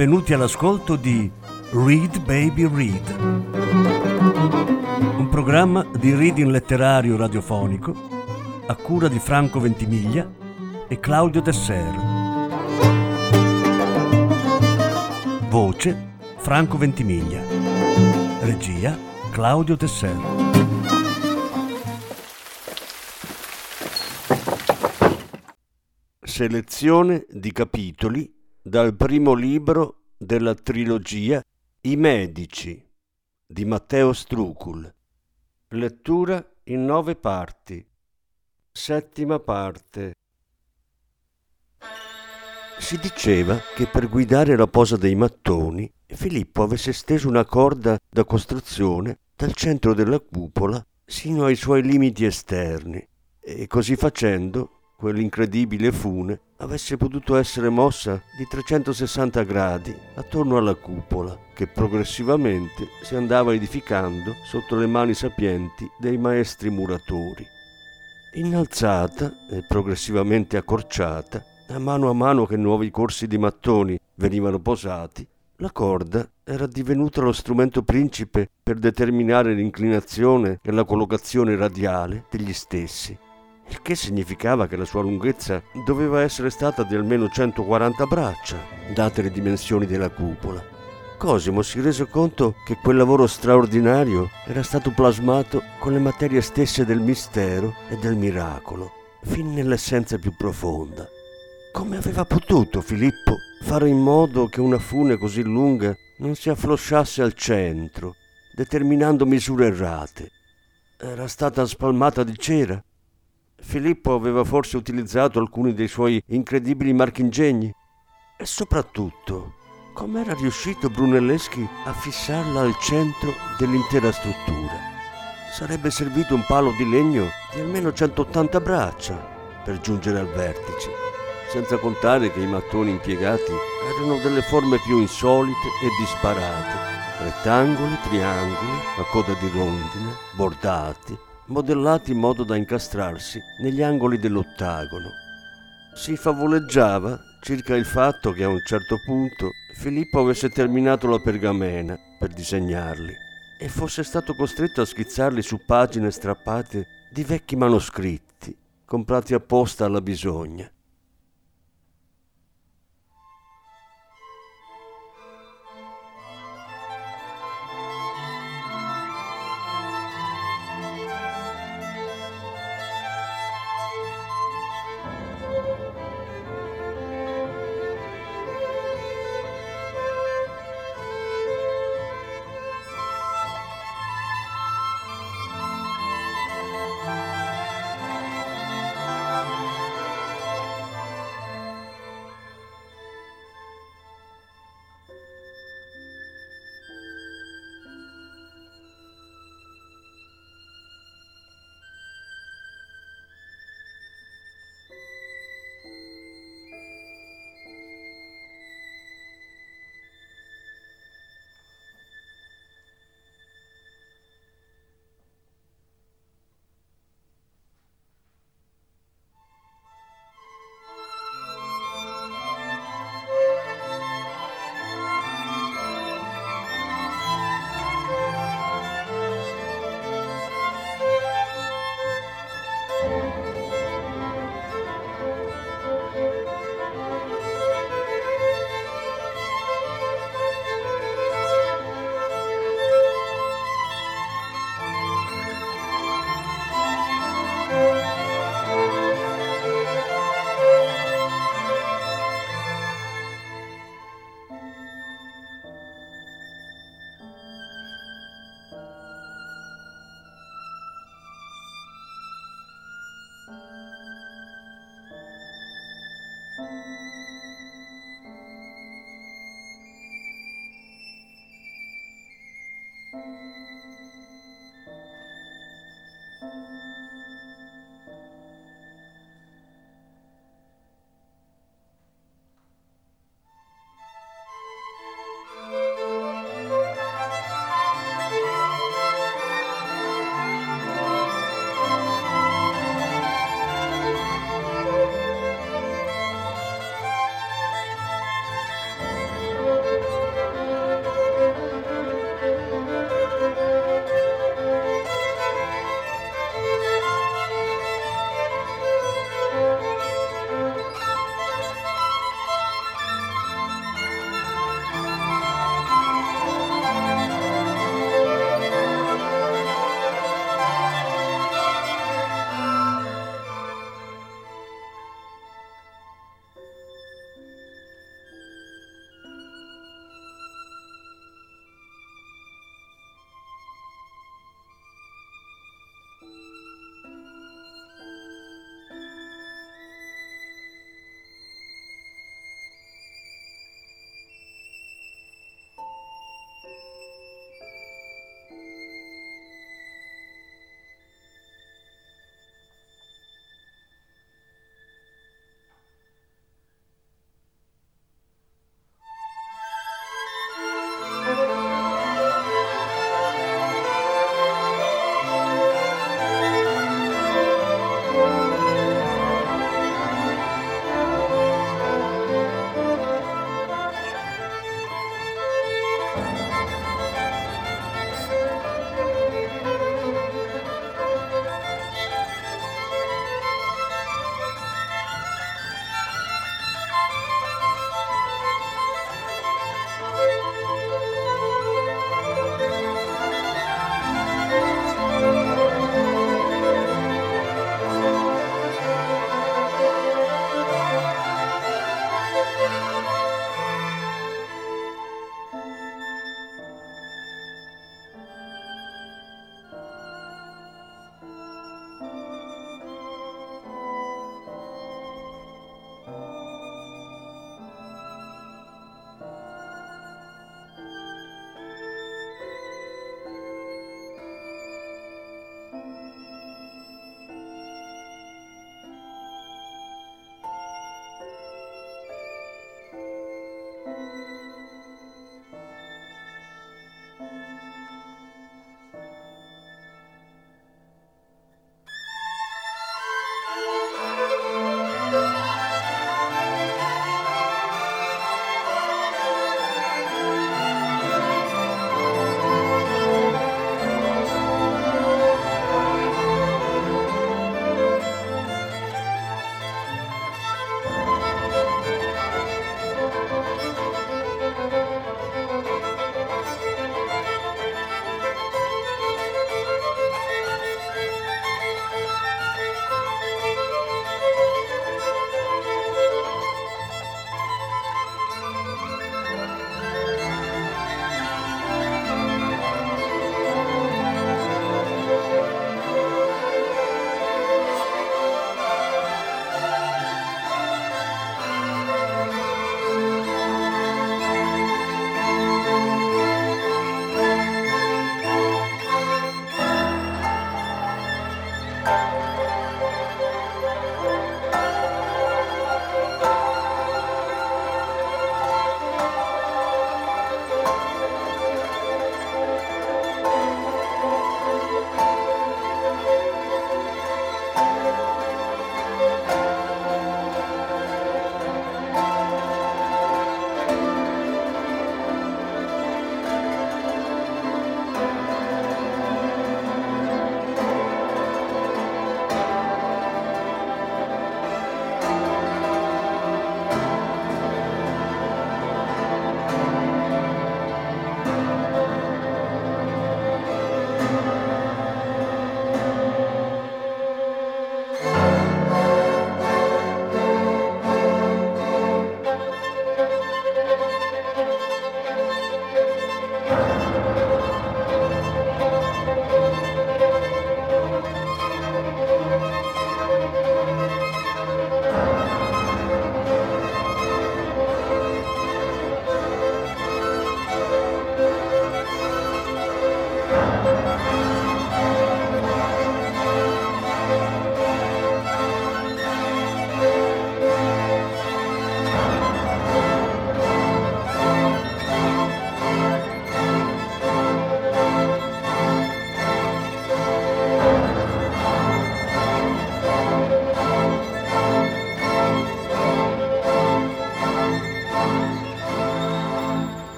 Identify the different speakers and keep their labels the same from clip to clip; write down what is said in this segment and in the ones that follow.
Speaker 1: benvenuti all'ascolto di Read Baby Read, un programma di reading letterario radiofonico a cura di Franco Ventimiglia e Claudio Desser. Voce Franco Ventimiglia. Regia Claudio Desser. Selezione di capitoli dal primo libro della trilogia I Medici di Matteo Strucul. Lettura in nove parti. Settima parte. Si diceva che per guidare la posa dei mattoni Filippo avesse steso una corda da costruzione dal centro della cupola sino ai suoi limiti esterni e così facendo quell'incredibile fune avesse potuto essere mossa di 360 gradi attorno alla cupola che progressivamente si andava edificando sotto le mani sapienti dei maestri muratori. Innalzata e progressivamente accorciata, a mano a mano che nuovi corsi di mattoni venivano posati, la corda era divenuta lo strumento principe per determinare l'inclinazione e la collocazione radiale degli stessi il che significava che la sua lunghezza doveva essere stata di almeno 140 braccia, date le dimensioni della cupola. Cosimo si rese conto che quel lavoro straordinario era stato plasmato con le materie stesse del mistero e del miracolo, fin nell'essenza più profonda. Come aveva potuto Filippo fare in modo che una fune così lunga non si afflosciasse al centro, determinando misure errate? Era stata spalmata di cera Filippo aveva forse utilizzato alcuni dei suoi incredibili marchingegni? E soprattutto, com'era riuscito Brunelleschi a fissarla al centro dell'intera struttura? Sarebbe servito un palo di legno di almeno 180 braccia per giungere al vertice, senza contare che i mattoni impiegati erano delle forme più insolite e disparate, rettangoli, triangoli, a coda di rondine, bordati, modellati in modo da incastrarsi negli angoli dell'ottagono. Si favoleggiava circa il fatto che a un certo punto Filippo avesse terminato la pergamena per disegnarli e fosse stato costretto a schizzarli su pagine strappate di vecchi manoscritti comprati apposta alla bisogna.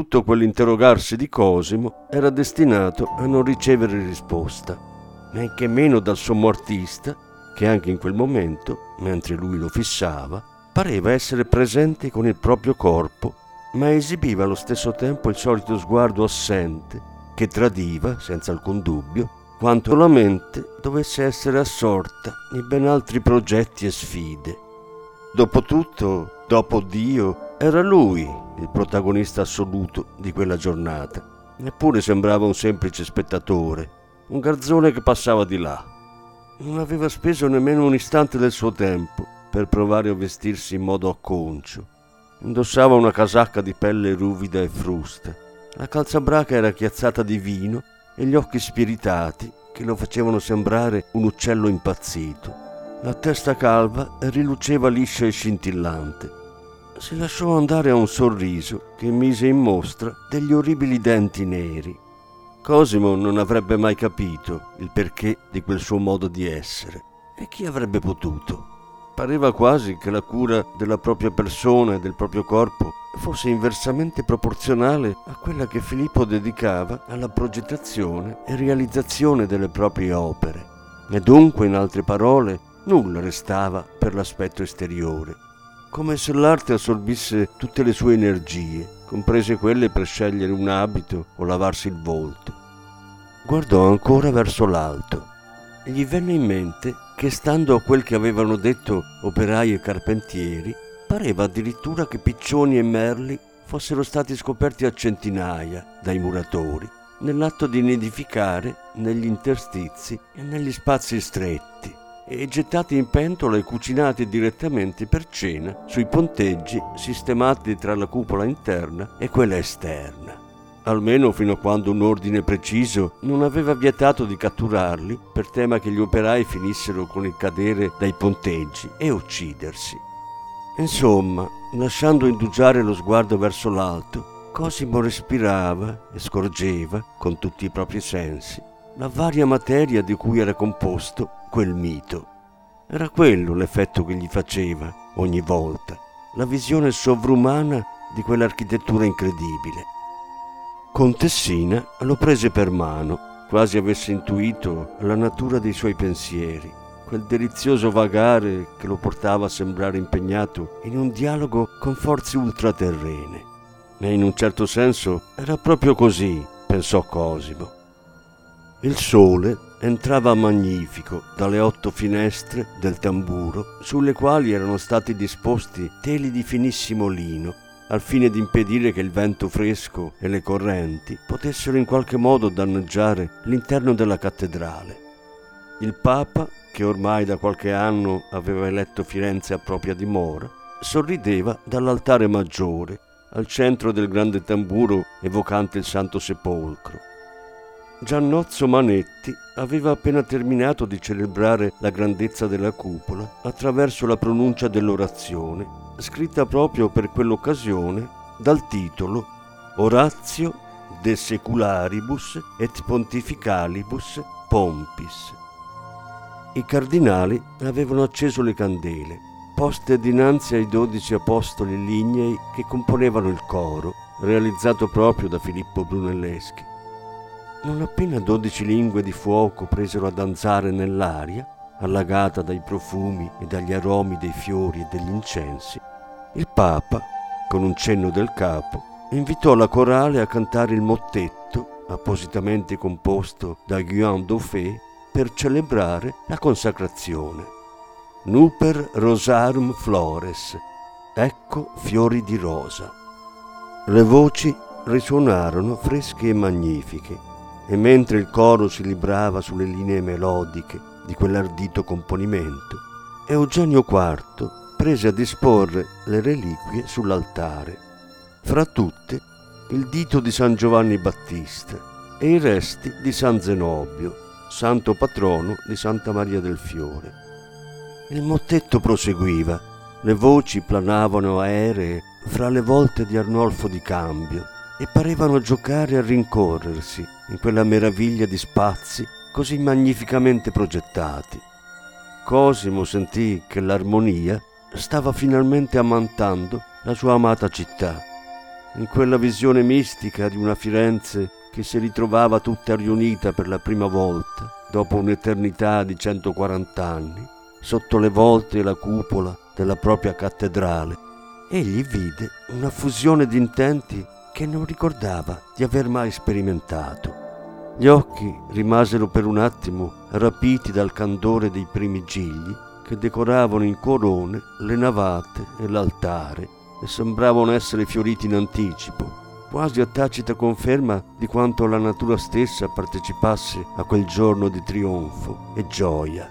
Speaker 1: Tutto quell'interrogarsi di Cosimo era destinato a non ricevere risposta, men che meno dal sommo artista, che anche in quel momento, mentre lui lo fissava, pareva essere presente con il proprio corpo, ma esibiva allo stesso tempo il solito sguardo assente che tradiva, senza alcun dubbio, quanto la mente dovesse essere assorta in ben altri progetti e sfide. Dopotutto, dopo Dio, era lui il protagonista assoluto di quella giornata. Neppure sembrava un semplice spettatore, un garzone che passava di là. Non aveva speso nemmeno un istante del suo tempo per provare a vestirsi in modo acconcio. Indossava una casacca di pelle ruvida e frusta. La calzabraca era chiazzata di vino e gli occhi spiritati che lo facevano sembrare un uccello impazzito. La testa calva riluceva liscia e scintillante. Si lasciò andare a un sorriso che mise in mostra degli orribili denti neri. Cosimo non avrebbe mai capito il perché di quel suo modo di essere. E chi avrebbe potuto? Pareva quasi che la cura della propria persona e del proprio corpo fosse inversamente proporzionale a quella che Filippo dedicava alla progettazione e realizzazione delle proprie opere. E dunque, in altre parole, nulla restava per l'aspetto esteriore, come se l'arte assorbisse tutte le sue energie, comprese quelle per scegliere un abito o lavarsi il volto. Guardò ancora verso l'alto. Gli venne in mente che, stando a quel che avevano detto operai e carpentieri, Pareva addirittura che piccioni e merli fossero stati scoperti a centinaia dai muratori, nell'atto di nidificare negli interstizi e negli spazi stretti, e gettati in pentola e cucinati direttamente per cena sui ponteggi sistemati tra la cupola interna e quella esterna almeno fino a quando un ordine preciso non aveva vietato di catturarli per tema che gli operai finissero con il cadere dai ponteggi e uccidersi. Insomma, lasciando indugiare lo sguardo verso l'alto, Cosimo respirava e scorgeva, con tutti i propri sensi, la varia materia di cui era composto quel mito. Era quello l'effetto che gli faceva, ogni volta, la visione sovrumana di quell'architettura incredibile. Contessina lo prese per mano, quasi avesse intuito la natura dei suoi pensieri quel delizioso vagare che lo portava a sembrare impegnato in un dialogo con forze ultraterrene. E in un certo senso era proprio così, pensò Cosimo. Il sole entrava magnifico dalle otto finestre del tamburo sulle quali erano stati disposti teli di finissimo lino al fine di impedire che il vento fresco e le correnti potessero in qualche modo danneggiare l'interno della cattedrale. Il Papa che ormai da qualche anno aveva eletto Firenze a propria dimora, sorrideva dall'altare maggiore, al centro del grande tamburo evocante il Santo Sepolcro. Giannozzo Manetti aveva appena terminato di celebrare la grandezza della cupola attraverso la pronuncia dell'orazione, scritta proprio per quell'occasione dal titolo Oratio de Secularibus et Pontificalibus Pompis. I cardinali avevano acceso le candele, poste dinanzi ai dodici apostoli lignei che componevano il coro, realizzato proprio da Filippo Brunelleschi. Non appena dodici lingue di fuoco presero a danzare nell'aria, allagata dai profumi e dagli aromi dei fiori e degli incensi, il Papa, con un cenno del capo, invitò la corale a cantare il mottetto, appositamente composto da Guillaume Dauphin, per celebrare la consacrazione. Nuper rosarum flores, ecco fiori di rosa. Le voci risuonarono fresche e magnifiche e mentre il coro si librava sulle linee melodiche di quell'ardito componimento, Eugenio IV prese a disporre le reliquie sull'altare, fra tutte il dito di San Giovanni Battista e i resti di San Zenobio, santo patrono di Santa Maria del Fiore. Il mottetto proseguiva, le voci planavano aeree fra le volte di Arnolfo di Cambio e parevano giocare a rincorrersi in quella meraviglia di spazi così magnificamente progettati. Cosimo sentì che l'armonia stava finalmente ammantando la sua amata città in quella visione mistica di una Firenze che si ritrovava tutta riunita per la prima volta, dopo un'eternità di 140 anni, sotto le volte e la cupola della propria cattedrale, egli vide una fusione di intenti che non ricordava di aver mai sperimentato. Gli occhi rimasero per un attimo rapiti dal candore dei primi gigli che decoravano in corone le navate e l'altare e sembravano essere fioriti in anticipo, quasi a tacita conferma di quanto la natura stessa partecipasse a quel giorno di trionfo e gioia.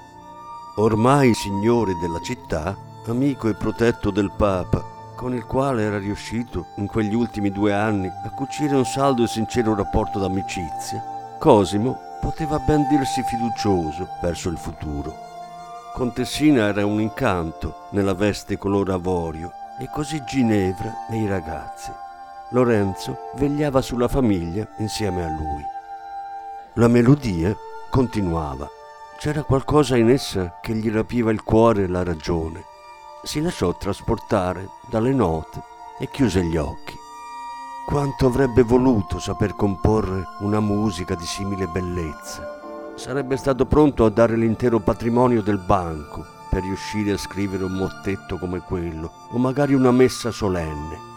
Speaker 1: Ormai signore della città, amico e protetto del Papa, con il quale era riuscito in quegli ultimi due anni a cucire un saldo e sincero rapporto d'amicizia, Cosimo poteva ben dirsi fiducioso verso il futuro. Contessina era un incanto nella veste color avorio e così Ginevra nei ragazzi. Lorenzo vegliava sulla famiglia insieme a lui. La melodia continuava. C'era qualcosa in essa che gli rapiva il cuore e la ragione. Si lasciò trasportare dalle note e chiuse gli occhi. Quanto avrebbe voluto saper comporre una musica di simile bellezza sarebbe stato pronto a dare l'intero patrimonio del banco per riuscire a scrivere un mottetto come quello, o magari una messa solenne.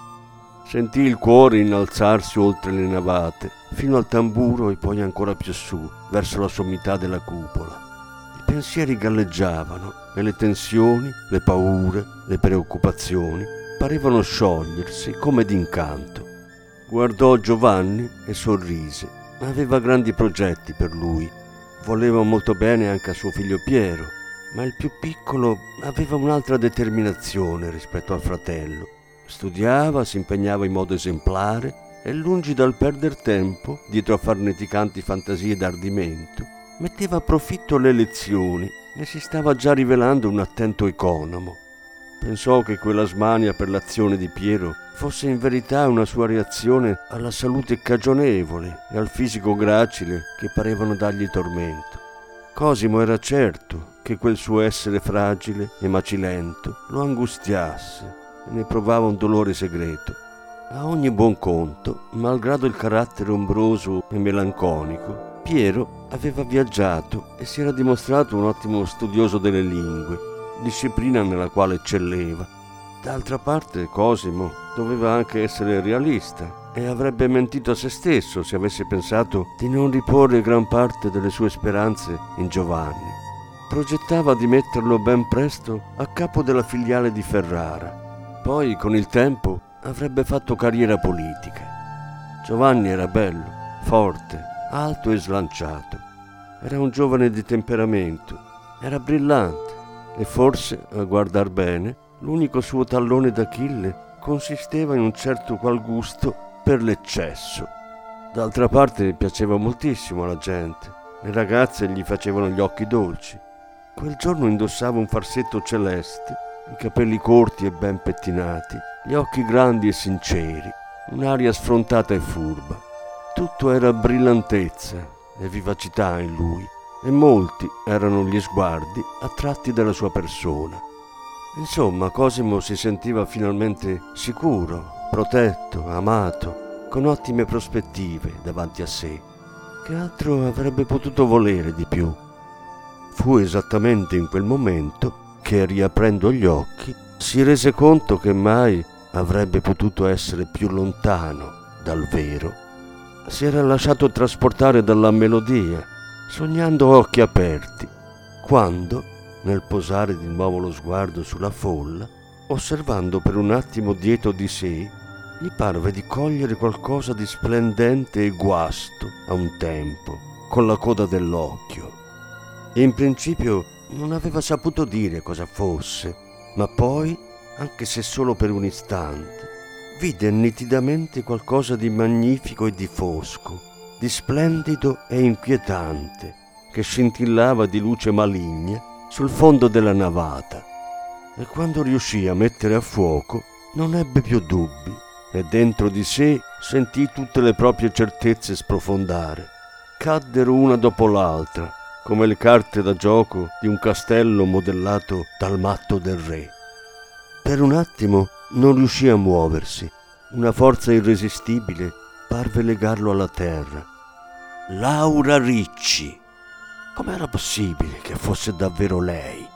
Speaker 1: Sentì il cuore innalzarsi oltre le navate, fino al tamburo e poi ancora più su, verso la sommità della cupola. Pensieri galleggiavano e le tensioni, le paure, le preoccupazioni parevano sciogliersi come d'incanto. Guardò Giovanni e sorrise. Aveva grandi progetti per lui Voleva molto bene anche a suo figlio Piero, ma il più piccolo aveva un'altra determinazione rispetto al fratello. Studiava, si impegnava in modo esemplare e lungi dal perder tempo dietro a farneticanti fantasie d'ardimento, metteva a profitto le lezioni e si stava già rivelando un attento economo. Pensò che quella smania per l'azione di Piero fosse in verità una sua reazione alla salute cagionevole e al fisico gracile che parevano dargli tormento. Cosimo era certo che quel suo essere fragile e macilento lo angustiasse e ne provava un dolore segreto. A ogni buon conto, malgrado il carattere ombroso e melanconico, Piero aveva viaggiato e si era dimostrato un ottimo studioso delle lingue disciplina nella quale eccelleva. D'altra parte Cosimo doveva anche essere realista e avrebbe mentito a se stesso se avesse pensato di non riporre gran parte delle sue speranze in Giovanni. Progettava di metterlo ben presto a capo della filiale di Ferrara. Poi, con il tempo, avrebbe fatto carriera politica. Giovanni era bello, forte, alto e slanciato. Era un giovane di temperamento, era brillante e forse, a guardar bene, l'unico suo tallone d'Achille consisteva in un certo qual gusto per l'eccesso. D'altra parte piaceva moltissimo alla gente, le ragazze gli facevano gli occhi dolci. Quel giorno indossava un farsetto celeste, i capelli corti e ben pettinati, gli occhi grandi e sinceri, un'aria sfrontata e furba. Tutto era brillantezza e vivacità in lui e molti erano gli sguardi attratti dalla sua persona. Insomma, Cosimo si sentiva finalmente sicuro, protetto, amato, con ottime prospettive davanti a sé. Che altro avrebbe potuto volere di più? Fu esattamente in quel momento che, riaprendo gli occhi, si rese conto che mai avrebbe potuto essere più lontano dal vero. Si era lasciato trasportare dalla melodia sognando occhi aperti, quando, nel posare di nuovo lo sguardo sulla folla, osservando per un attimo dietro di sé, gli parve di cogliere qualcosa di splendente e guasto a un tempo, con la coda dell'occhio. In principio non aveva saputo dire cosa fosse, ma poi, anche se solo per un istante, vide nitidamente qualcosa di magnifico e di fosco, di splendido e inquietante, che scintillava di luce maligna sul fondo della navata. E quando riuscì a mettere a fuoco, non ebbe più dubbi e dentro di sé sentì tutte le proprie certezze sprofondare. Caddero una dopo l'altra, come le carte da gioco di un castello modellato dal matto del re. Per un attimo non riuscì a muoversi, una forza irresistibile parve legarlo alla terra. Laura Ricci! Com'era possibile che fosse davvero lei?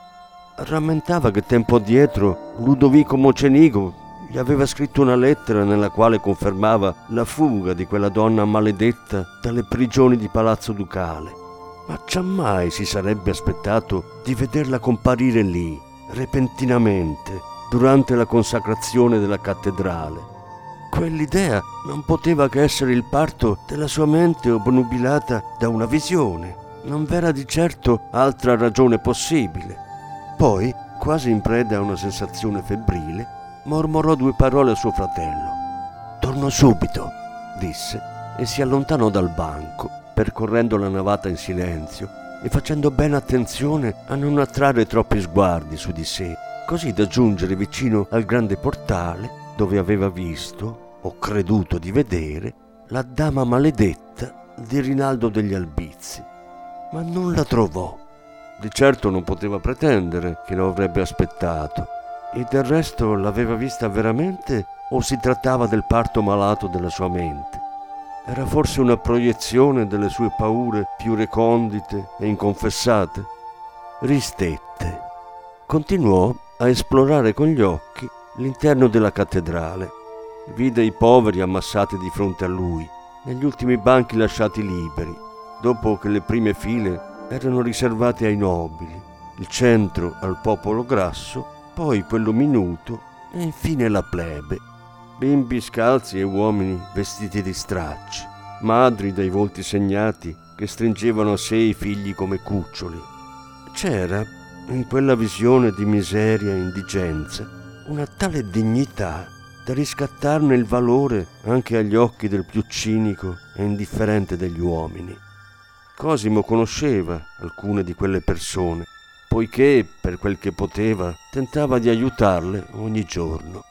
Speaker 1: Rammentava che tempo addietro Ludovico Mocenigo gli aveva scritto una lettera nella quale confermava la fuga di quella donna maledetta dalle prigioni di Palazzo Ducale. Ma giammai si sarebbe aspettato di vederla comparire lì, repentinamente, durante la consacrazione della cattedrale. Quell'idea non poteva che essere il parto della sua mente obnubilata da una visione. Non v'era di certo altra ragione possibile. Poi, quasi in preda a una sensazione febbrile, mormorò due parole a suo fratello. Torno subito, disse, e si allontanò dal banco, percorrendo la navata in silenzio e facendo bene attenzione a non attrarre troppi sguardi su di sé, così da giungere vicino al grande portale dove aveva visto, o creduto di vedere, la dama maledetta di Rinaldo degli Albizi. Ma non la trovò. Di certo non poteva pretendere che lo avrebbe aspettato e del resto l'aveva vista veramente o si trattava del parto malato della sua mente? Era forse una proiezione delle sue paure più recondite e inconfessate? Ristette. Continuò a esplorare con gli occhi l'interno della cattedrale. Vide i poveri ammassati di fronte a lui, negli ultimi banchi lasciati liberi, dopo che le prime file erano riservate ai nobili, il centro al popolo grasso poi quello minuto e infine la plebe. Bimbi scalzi e uomini vestiti di stracci, madri dai volti segnati che stringevano a sé i figli come cuccioli. C'era, in quella visione di miseria e indigenza, una tale dignità da riscattarne il valore anche agli occhi del più cinico e indifferente degli uomini. Cosimo conosceva alcune di quelle persone poiché, per quel che poteva, tentava di aiutarle ogni giorno.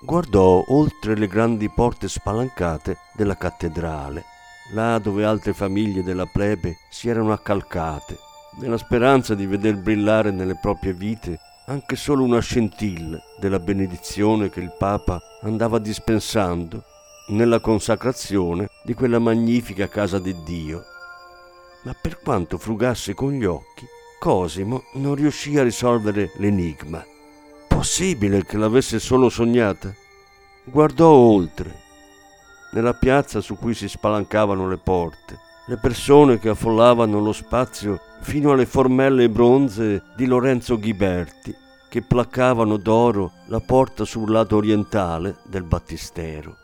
Speaker 1: Guardò oltre le grandi porte spalancate della cattedrale, là dove altre famiglie della plebe si erano accalcate, nella speranza di veder brillare nelle proprie vite anche solo una scintilla della benedizione che il Papa andava dispensando nella consacrazione di quella magnifica casa di Dio. Ma per quanto frugasse con gli occhi, Cosimo non riuscì a risolvere l'enigma. Possibile che l'avesse solo sognata? Guardò oltre, nella piazza su cui si spalancavano le porte, le persone che affollavano lo spazio fino alle formelle bronze di Lorenzo Ghiberti, che placcavano d'oro la porta sul lato orientale del battistero.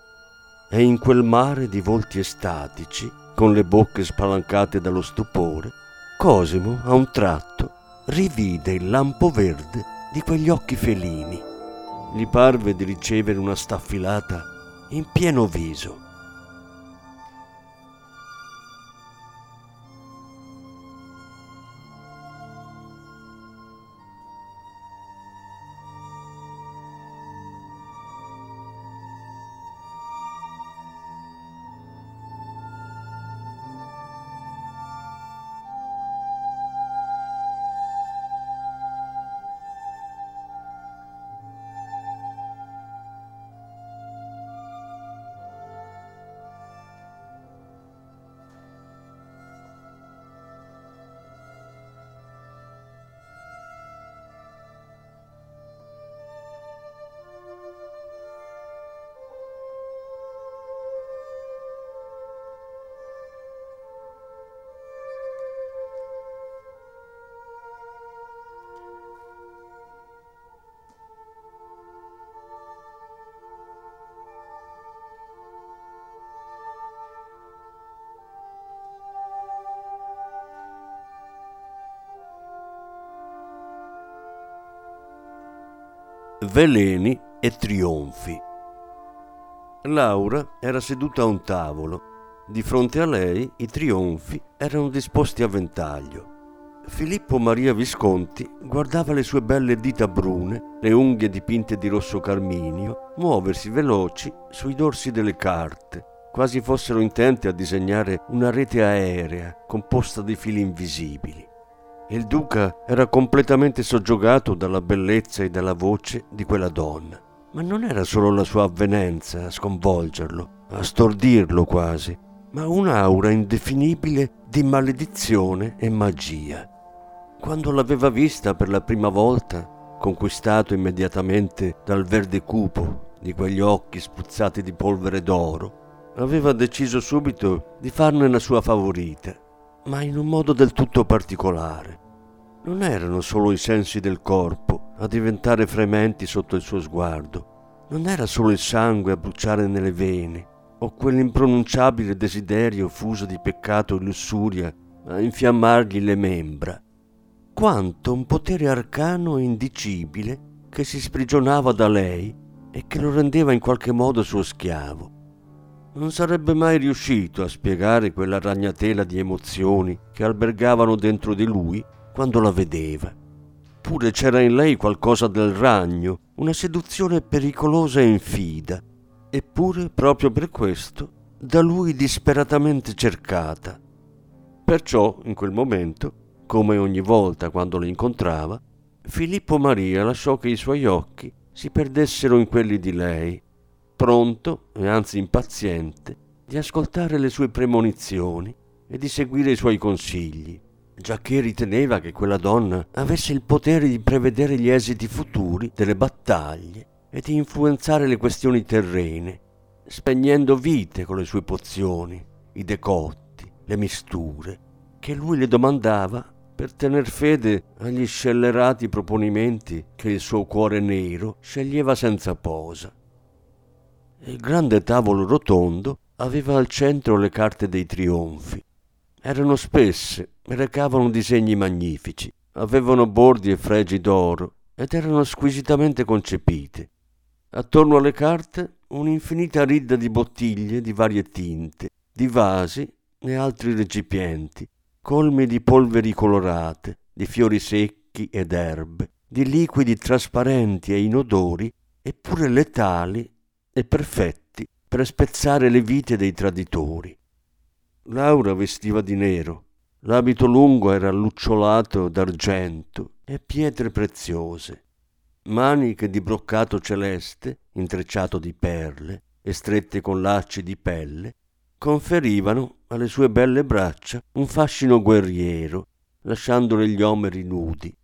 Speaker 1: E in quel mare di volti estatici, con le bocche spalancate dallo stupore, Cosimo, a un tratto, rivide il lampo verde di quegli occhi felini. Gli parve di ricevere una staffilata in pieno viso. Veleni e trionfi. Laura era seduta a un tavolo. Di fronte a lei i trionfi erano disposti a ventaglio. Filippo Maria Visconti guardava le sue belle dita brune, le unghie dipinte di rosso carminio, muoversi veloci sui dorsi delle carte, quasi fossero intente a disegnare una rete aerea composta di fili invisibili. Il duca era completamente soggiogato dalla bellezza e dalla voce di quella donna, Ma non era solo la sua avvenenza a sconvolgerlo, a stordirlo quasi, ma un'aura indefinibile di maledizione e magia. Quando l'aveva vista per la prima volta, conquistato immediatamente dal verde cupo di quegli occhi spruzzati di polvere d'oro, aveva deciso subito di farne la sua favorita, ma in un modo del tutto particolare. Non erano solo i sensi del corpo a diventare frementi sotto il suo sguardo, non era solo il sangue a bruciare nelle vene, o quell'impronunciabile desiderio fuso di peccato e lussuria a infiammargli le membra, quanto un potere arcano e indicibile che si sprigionava da lei e che lo rendeva in qualche modo suo schiavo. Non sarebbe mai riuscito a spiegare quella ragnatela di emozioni che albergavano dentro di lui quando la vedeva. Pure c'era in lei qualcosa del ragno, una seduzione pericolosa e infida, eppure proprio per questo da lui disperatamente cercata. Perciò, in quel momento, come ogni volta quando lo incontrava, Filippo Maria lasciò che i suoi occhi si perdessero in quelli di lei, pronto e anzi impaziente di ascoltare le sue premonizioni e di seguire i suoi consigli, giacché riteneva che quella donna avesse il potere di prevedere gli esiti futuri delle battaglie e di influenzare le questioni terrene, spegnendo vite con le sue pozioni, i decotti, le misture, che lui le domandava per tener fede agli scellerati proponimenti che il suo cuore nero sceglieva senza posa. Il grande tavolo rotondo aveva al centro le carte dei trionfi. Erano spesse recavano disegni magnifici, avevano bordi e fregi d'oro ed erano squisitamente concepite. Attorno alle carte un'infinita ridda di bottiglie di varie tinte, di vasi e altri recipienti, colmi di polveri colorate, di fiori secchi ed erbe, di liquidi trasparenti e inodori, eppure letali e perfetti per spezzare le vite dei traditori. Laura vestiva di nero, l'abito lungo era lucciolato d'argento e pietre preziose maniche di broccato celeste, intrecciato di perle e strette con lacci di pelle, conferivano alle sue belle braccia un fascino guerriero, lasciandole gli omeri nudi.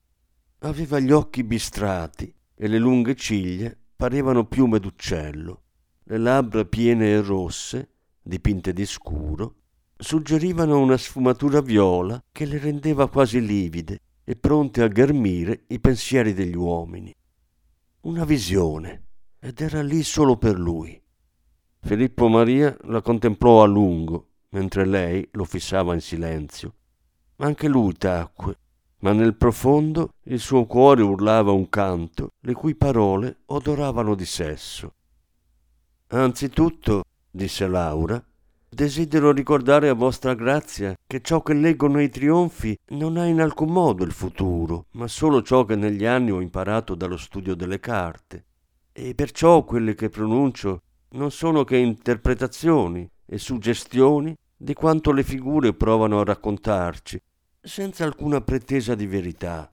Speaker 1: Aveva gli occhi bistrati e le lunghe ciglia parevano piume d'uccello. Le labbra piene e rosse, dipinte di scuro, suggerivano una sfumatura viola che le rendeva quasi livide e pronte a ghermire i pensieri degli uomini una visione ed era lì solo per lui. Filippo Maria la contemplò a lungo mentre lei lo fissava in silenzio. Anche lui tacque, ma nel profondo il suo cuore urlava un canto le cui parole odoravano di sesso. Anzitutto, disse Laura, desidero ricordare a vostra grazia che ciò che leggo nei trionfi non ha in alcun modo il futuro, ma solo ciò che negli anni ho imparato dallo studio delle carte. E perciò quelle che pronuncio non sono che interpretazioni e suggestioni di quanto le figure provano a raccontarci, senza alcuna pretesa di verità.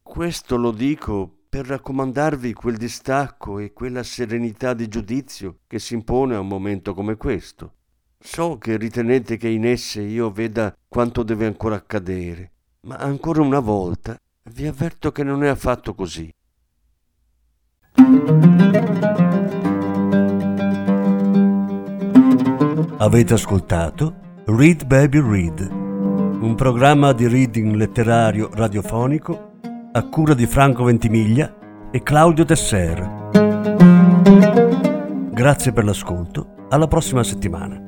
Speaker 1: Questo lo dico per raccomandarvi quel distacco e quella serenità di giudizio che si impone a un momento come questo. So che ritenete che in esse io veda quanto deve ancora accadere, ma ancora una volta vi avverto che non è affatto così.
Speaker 2: Avete ascoltato Read Baby Read, un programma di reading letterario radiofonico a cura di Franco Ventimiglia e Claudio Tesser. Grazie per l'ascolto, alla prossima settimana.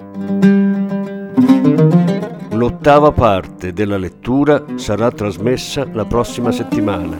Speaker 1: L'ottava parte della lettura sarà trasmessa la prossima settimana.